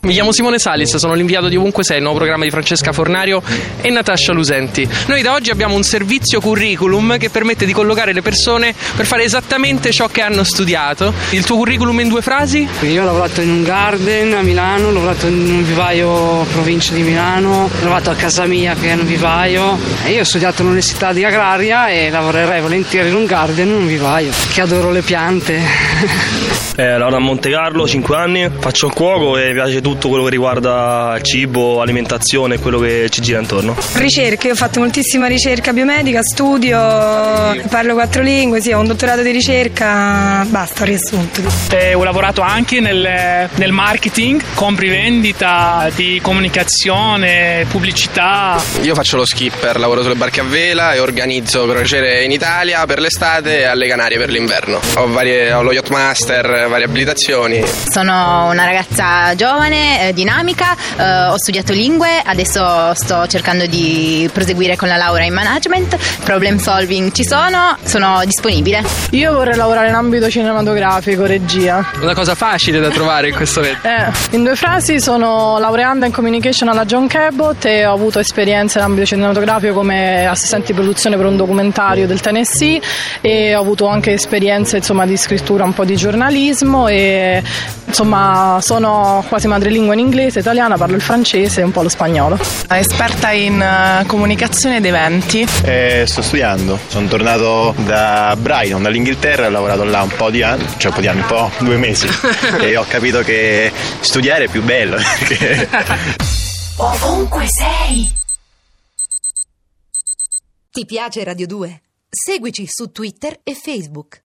Mi chiamo Simone Salis, sono l'inviato di Ovunque Sei, il nuovo programma di Francesca Fornario e Natascia Lusenti. Noi da oggi abbiamo un servizio curriculum che permette di collocare le persone per fare esattamente ciò che hanno studiato. Il tuo curriculum in due frasi? Io ho lavorato in un garden a Milano, ho lavorato in un vivaio provincia di Milano, ho lavorato a casa mia che è un vivaio e io ho studiato all'università di agraria e lavorerei volentieri in un garden, in un vivaio, che adoro le piante. Eh, lavoro a Monte Carlo, 5 anni, faccio il cuoco e mi piace tutto quello che riguarda cibo, alimentazione e quello che ci gira intorno. Ricerche, io ho fatto moltissima ricerca biomedica, studio, parlo quattro lingue, sì, ho un dottorato di ricerca, basta, ho riassunto. Eh, ho lavorato anche nel, nel marketing, compri vendita, di comunicazione, pubblicità. Io faccio lo skipper, lavoro sulle barche a vela e organizzo crociere in Italia per l'estate e alle Canarie per l'inverno. Ho, varie, ho lo yacht master, varie abilitazioni. Sono una ragazza giovane, eh, dinamica, eh, ho studiato lingue, adesso sto cercando di proseguire con la laurea in management, problem solving ci sono, sono disponibile. Io vorrei lavorare in ambito cinematografico, regia. Una cosa facile da trovare in questo momento. Eh, in due frasi sono laureanda in communication alla John Cabot e ho avuto esperienza in ambito cinematografico come assistente di produzione per un documentario del Tennessee e ho avuto anche esperienze insomma, di scrittura, un po' di giornalismo e insomma sono quasi madrelingua in inglese, italiana, parlo il francese e un po' lo spagnolo. Esperta in uh, comunicazione ed eventi. Eh, sto studiando, sono tornato da Brighton, dall'Inghilterra, ho lavorato là un po' di anni, cioè un po' di anni, un po', due mesi e ho capito che studiare è più bello. Perché... Ovunque sei. Ti piace Radio 2? Seguici su Twitter e Facebook.